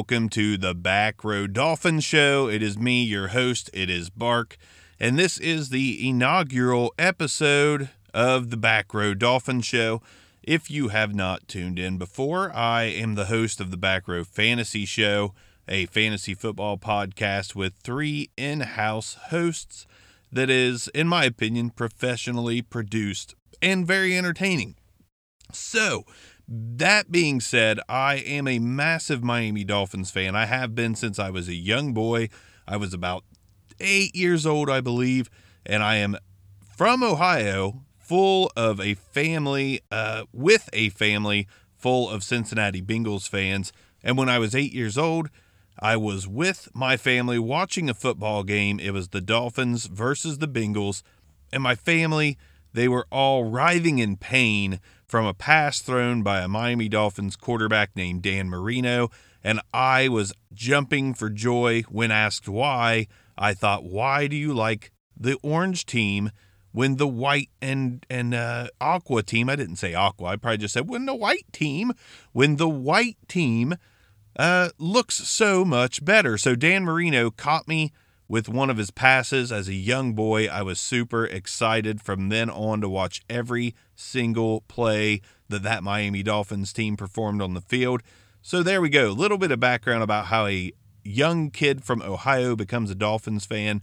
welcome to the Back Row Dolphins Show. It is me, your host. It is Bark, and this is the inaugural episode of the Back Row Dolphins Show. If you have not tuned in before, I am the host of the Back Row Fantasy Show, a fantasy football podcast with three in house hosts that is, in my opinion, professionally produced and very entertaining. So, that being said, I am a massive Miami Dolphins fan. I have been since I was a young boy. I was about eight years old, I believe, and I am from Ohio, full of a family, uh, with a family full of Cincinnati Bengals fans. And when I was eight years old, I was with my family watching a football game. It was the Dolphins versus the Bengals, and my family, they were all writhing in pain from a pass thrown by a Miami Dolphins quarterback named Dan Marino, and I was jumping for joy when asked why. I thought, why do you like the orange team when the white and and uh, aqua team? I didn't say aqua. I probably just said when the white team, when the white team uh, looks so much better. So Dan Marino caught me with one of his passes as a young boy. I was super excited from then on to watch every single play that that Miami Dolphins team performed on the field. So there we go. A little bit of background about how a young kid from Ohio becomes a Dolphins fan.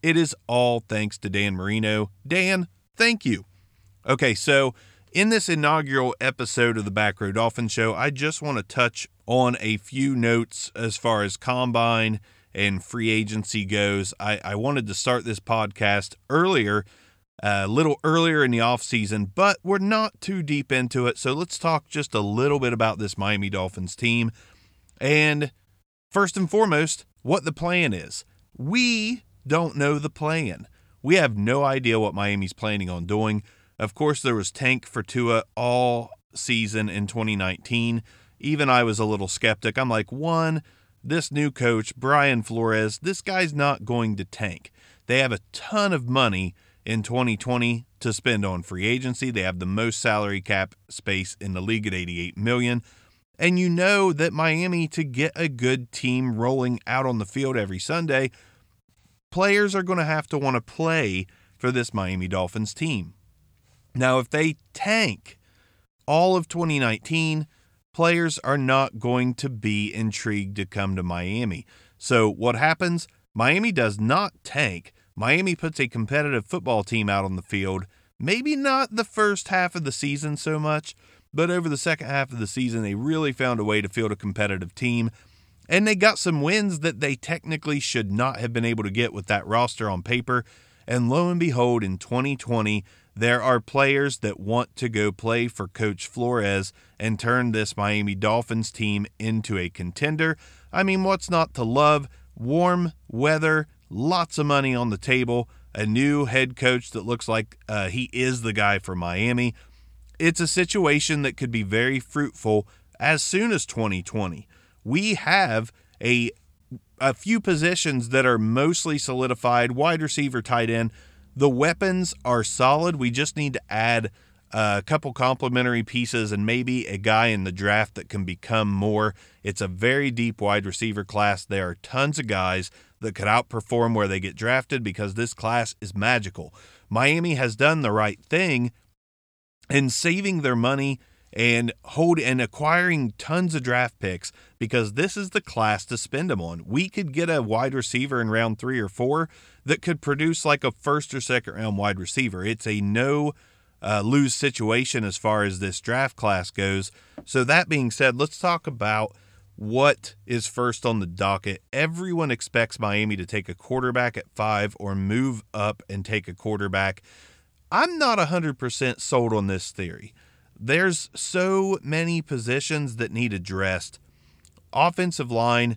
It is all thanks to Dan Marino. Dan, thank you. Okay, so in this inaugural episode of the Back Row Dolphin Show, I just want to touch on a few notes as far as combine and free agency goes. I, I wanted to start this podcast earlier, a little earlier in the offseason, but we're not too deep into it. So let's talk just a little bit about this Miami Dolphins team. And first and foremost, what the plan is. We don't know the plan. We have no idea what Miami's planning on doing. Of course, there was tank for Tua all season in 2019 even I was a little skeptic. I'm like, one, this new coach, Brian Flores, this guy's not going to tank. They have a ton of money in 2020 to spend on free agency. They have the most salary cap space in the league at 88 million. And you know that Miami to get a good team rolling out on the field every Sunday, players are going to have to want to play for this Miami Dolphins team. Now, if they tank all of 2019, players are not going to be intrigued to come to Miami. So, what happens? Miami does not tank. Miami puts a competitive football team out on the field. Maybe not the first half of the season so much, but over the second half of the season, they really found a way to field a competitive team. And they got some wins that they technically should not have been able to get with that roster on paper. And lo and behold, in 2020, there are players that want to go play for Coach Flores and turn this Miami Dolphins team into a contender. I mean, what's not to love? Warm weather, lots of money on the table, a new head coach that looks like uh, he is the guy for Miami. It's a situation that could be very fruitful as soon as 2020. We have a a few positions that are mostly solidified wide receiver, tight end the weapons are solid. We just need to add a couple complementary pieces and maybe a guy in the draft that can become more. It's a very deep wide receiver class. There are tons of guys that could outperform where they get drafted because this class is magical. Miami has done the right thing in saving their money and hold and acquiring tons of draft picks because this is the class to spend them on. We could get a wide receiver in round three or four that could produce like a first or second round wide receiver. It's a no uh, lose situation as far as this draft class goes. So, that being said, let's talk about what is first on the docket. Everyone expects Miami to take a quarterback at five or move up and take a quarterback. I'm not 100% sold on this theory. There's so many positions that need addressed. Offensive line,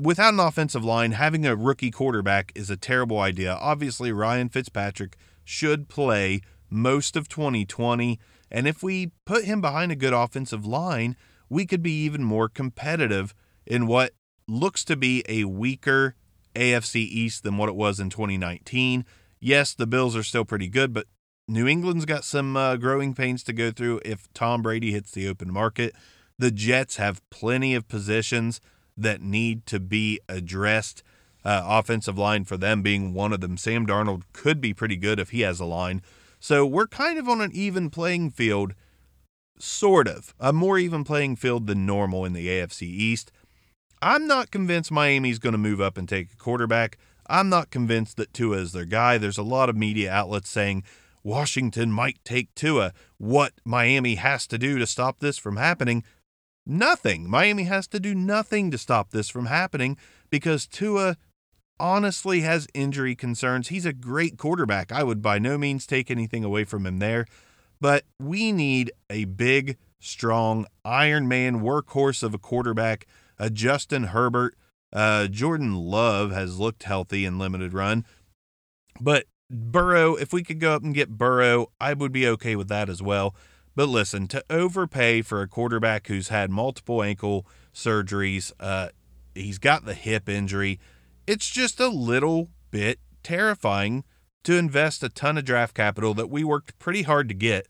without an offensive line, having a rookie quarterback is a terrible idea. Obviously, Ryan Fitzpatrick should play most of 2020. And if we put him behind a good offensive line, we could be even more competitive in what looks to be a weaker AFC East than what it was in 2019. Yes, the Bills are still pretty good, but New England's got some uh, growing pains to go through if Tom Brady hits the open market. The Jets have plenty of positions that need to be addressed. Uh, offensive line for them being one of them. Sam Darnold could be pretty good if he has a line. So we're kind of on an even playing field, sort of. A more even playing field than normal in the AFC East. I'm not convinced Miami's going to move up and take a quarterback. I'm not convinced that Tua is their guy. There's a lot of media outlets saying Washington might take Tua. What Miami has to do to stop this from happening? Nothing. Miami has to do nothing to stop this from happening because Tua honestly has injury concerns. He's a great quarterback. I would by no means take anything away from him there, but we need a big, strong Iron Man workhorse of a quarterback, a Justin Herbert. Uh, Jordan Love has looked healthy in limited run, but Burrow, if we could go up and get Burrow, I would be okay with that as well. But listen, to overpay for a quarterback who's had multiple ankle surgeries, uh, he's got the hip injury. It's just a little bit terrifying to invest a ton of draft capital that we worked pretty hard to get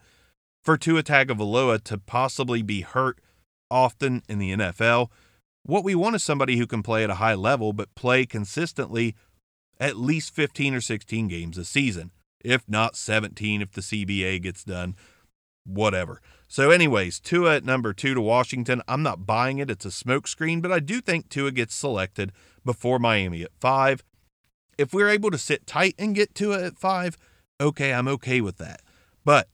for Tua Tagovailoa to possibly be hurt often in the NFL. What we want is somebody who can play at a high level, but play consistently at least 15 or 16 games a season, if not 17 if the CBA gets done, whatever. So, anyways, Tua at number two to Washington. I'm not buying it. It's a smokescreen, but I do think Tua gets selected before Miami at five. If we're able to sit tight and get Tua at five, okay, I'm okay with that. But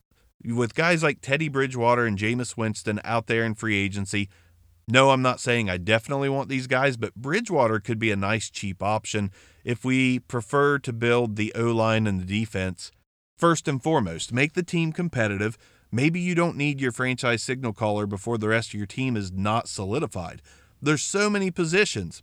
with guys like Teddy Bridgewater and Jameis Winston out there in free agency, no, I'm not saying I definitely want these guys, but Bridgewater could be a nice cheap option if we prefer to build the O line and the defense first and foremost. Make the team competitive. Maybe you don't need your franchise signal caller before the rest of your team is not solidified. There's so many positions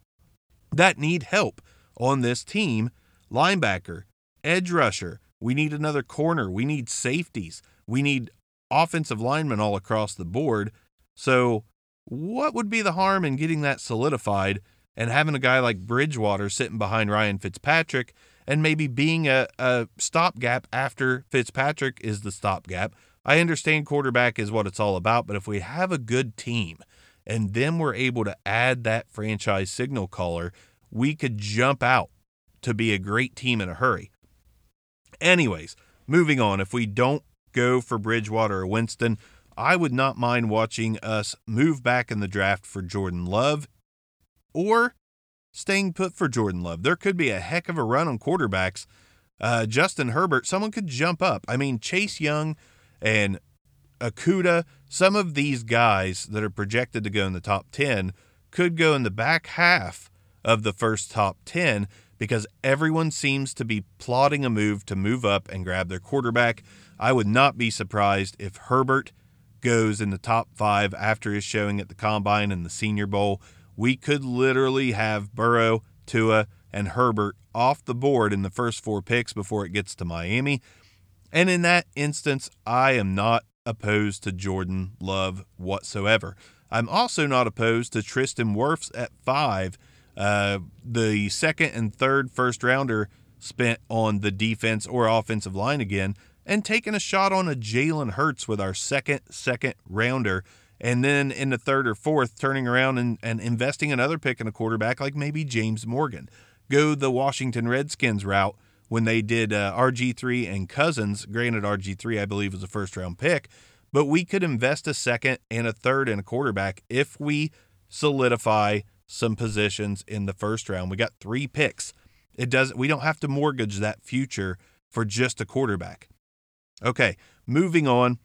that need help on this team linebacker, edge rusher. We need another corner. We need safeties. We need offensive linemen all across the board. So what would be the harm in getting that solidified and having a guy like Bridgewater sitting behind Ryan Fitzpatrick and maybe being a, a stopgap after Fitzpatrick is the stopgap? I understand quarterback is what it's all about, but if we have a good team and then we're able to add that franchise signal caller, we could jump out to be a great team in a hurry. Anyways, moving on. If we don't go for Bridgewater or Winston, I would not mind watching us move back in the draft for Jordan Love or staying put for Jordan Love. There could be a heck of a run on quarterbacks. Uh, Justin Herbert, someone could jump up. I mean, Chase Young and Okudah, some of these guys that are projected to go in the top 10 could go in the back half of the first top 10 because everyone seems to be plotting a move to move up and grab their quarterback. I would not be surprised if Herbert goes in the top five after his showing at the Combine and the Senior Bowl, we could literally have Burrow, Tua, and Herbert off the board in the first four picks before it gets to Miami. And in that instance, I am not opposed to Jordan Love whatsoever. I'm also not opposed to Tristan Wirfs at five. Uh, the second and third first rounder spent on the defense or offensive line again and taking a shot on a Jalen Hurts with our second second rounder. And then in the third or fourth, turning around and, and investing another pick in a quarterback like maybe James Morgan. Go the Washington Redskins route when they did uh, RG3 and Cousins. Granted, RG3, I believe, was a first round pick, but we could invest a second and a third in a quarterback if we solidify some positions in the first round. We got three picks. It does we don't have to mortgage that future for just a quarterback. Okay, moving on.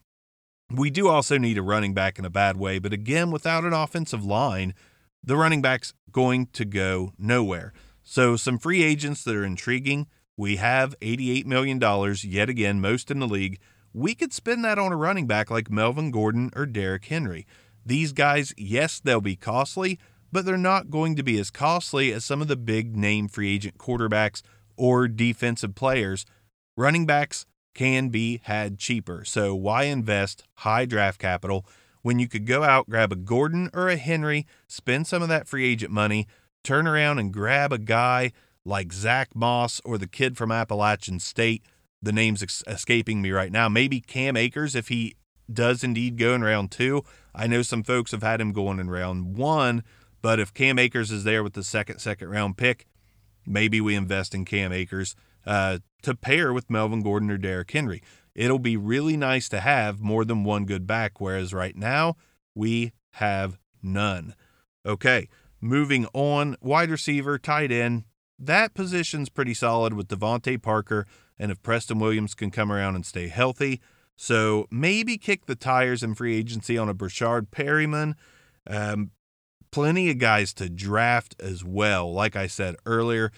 We do also need a running back in a bad way, but again, without an offensive line, the running back's going to go nowhere. So, some free agents that are intriguing. We have $88 million, yet again, most in the league. We could spend that on a running back like Melvin Gordon or Derrick Henry. These guys, yes, they'll be costly, but they're not going to be as costly as some of the big name free agent quarterbacks or defensive players. Running backs, can be had cheaper. So why invest high draft capital when you could go out, grab a Gordon or a Henry, spend some of that free agent money, turn around and grab a guy like Zach Moss or the kid from Appalachian State the name's escaping me right now. Maybe Cam Akers, if he does indeed go in round two. I know some folks have had him going in round one, but if Cam Akers is there with the second, second round pick, maybe we invest in Cam Akers uh, to pair with Melvin Gordon or Derrick Henry. It'll be really nice to have more than one good back, whereas right now we have none. Okay, moving on. Wide receiver, tight end. That position's pretty solid with DeVante Parker, and if Preston Williams can come around and stay healthy. So maybe kick the tires in free agency on a Breshad Perriman. Um, plenty of guys to draft as well, like I said earlier.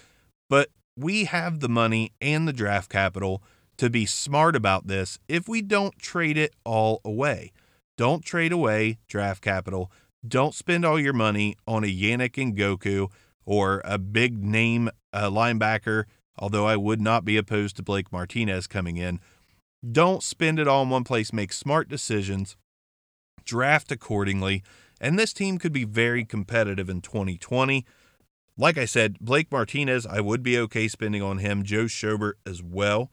But we have the money and the draft capital to be smart about this if we don't trade it all away. Don't trade away draft capital. Don't spend all your money on a Yannick Ngakoue or a big name uh, linebacker, although I would not be opposed to Blake Martinez coming in. Don't spend it all in one place. Make smart decisions, draft accordingly, and this team could be very competitive in 2020. Like I said, Blake Martinez, I would be okay spending on him, Joe Schobert as well.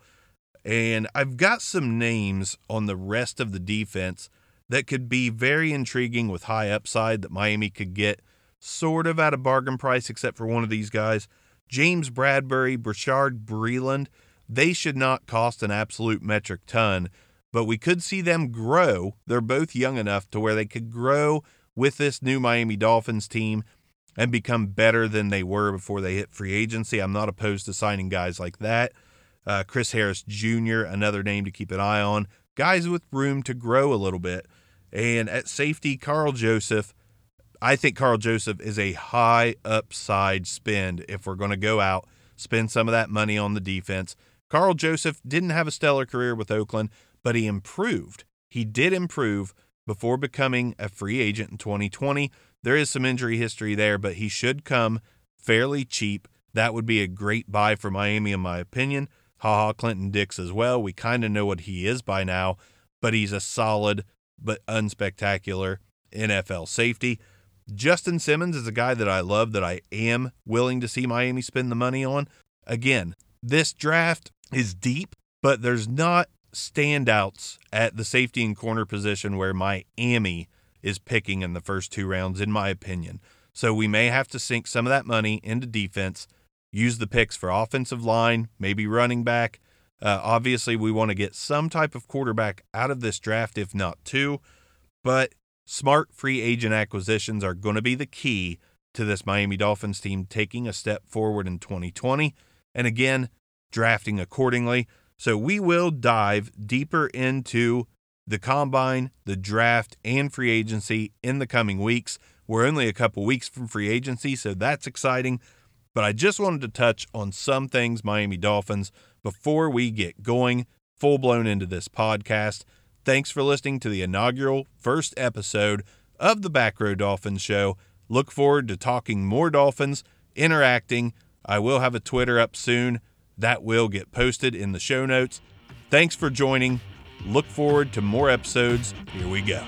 And I've got some names on the rest of the defense that could be very intriguing with high upside that Miami could get sort of at a bargain price, except for one of these guys. James Bradberry, Bashaud Breeland, they should not cost an absolute metric ton, but we could see them grow. They're both young enough to where they could grow with this new Miami Dolphins team and become better than they were before they hit free agency. I'm not opposed to signing guys like that. Uh, Chris Harris Jr., another name to keep an eye on. Guys with room to grow a little bit. And at safety, Karl Joseph. I think Karl Joseph is a high upside spend if we're going to go out, spend some of that money on the defense. Karl Joseph didn't have a stellar career with Oakland, but he improved. He did improve before becoming a free agent in 2020. There is some injury history there, but he should come fairly cheap. That would be a great buy for Miami, in my opinion. Ha ha, Clinton Dix as well. We kind of know what he is by now, but he's a solid but unspectacular NFL safety. Justin Simmons is a guy that I love that I am willing to see Miami spend the money on. Again, this draft is deep, but there's not standouts at the safety and corner position where Miami is picking in the first two rounds, in my opinion. So we may have to sink some of that money into defense, use the picks for offensive line, maybe running back. Uh, obviously, we want to get some type of quarterback out of this draft, if not two. But smart free agent acquisitions are going to be the key to this Miami Dolphins team taking a step forward in 2020. And again, drafting accordingly. So we will dive deeper into the combine, the draft, and free agency in the coming weeks. We're only a couple weeks from free agency, so that's exciting. But I just wanted to touch on some things Miami Dolphins before we get going full blown into this podcast. Thanks for listening to the inaugural first episode of the Back Row Dolphins Show. Look forward to talking more Dolphins, interacting. I will have a Twitter up soon that will get posted in the show notes. Thanks for joining. Look forward to more episodes. Here we go.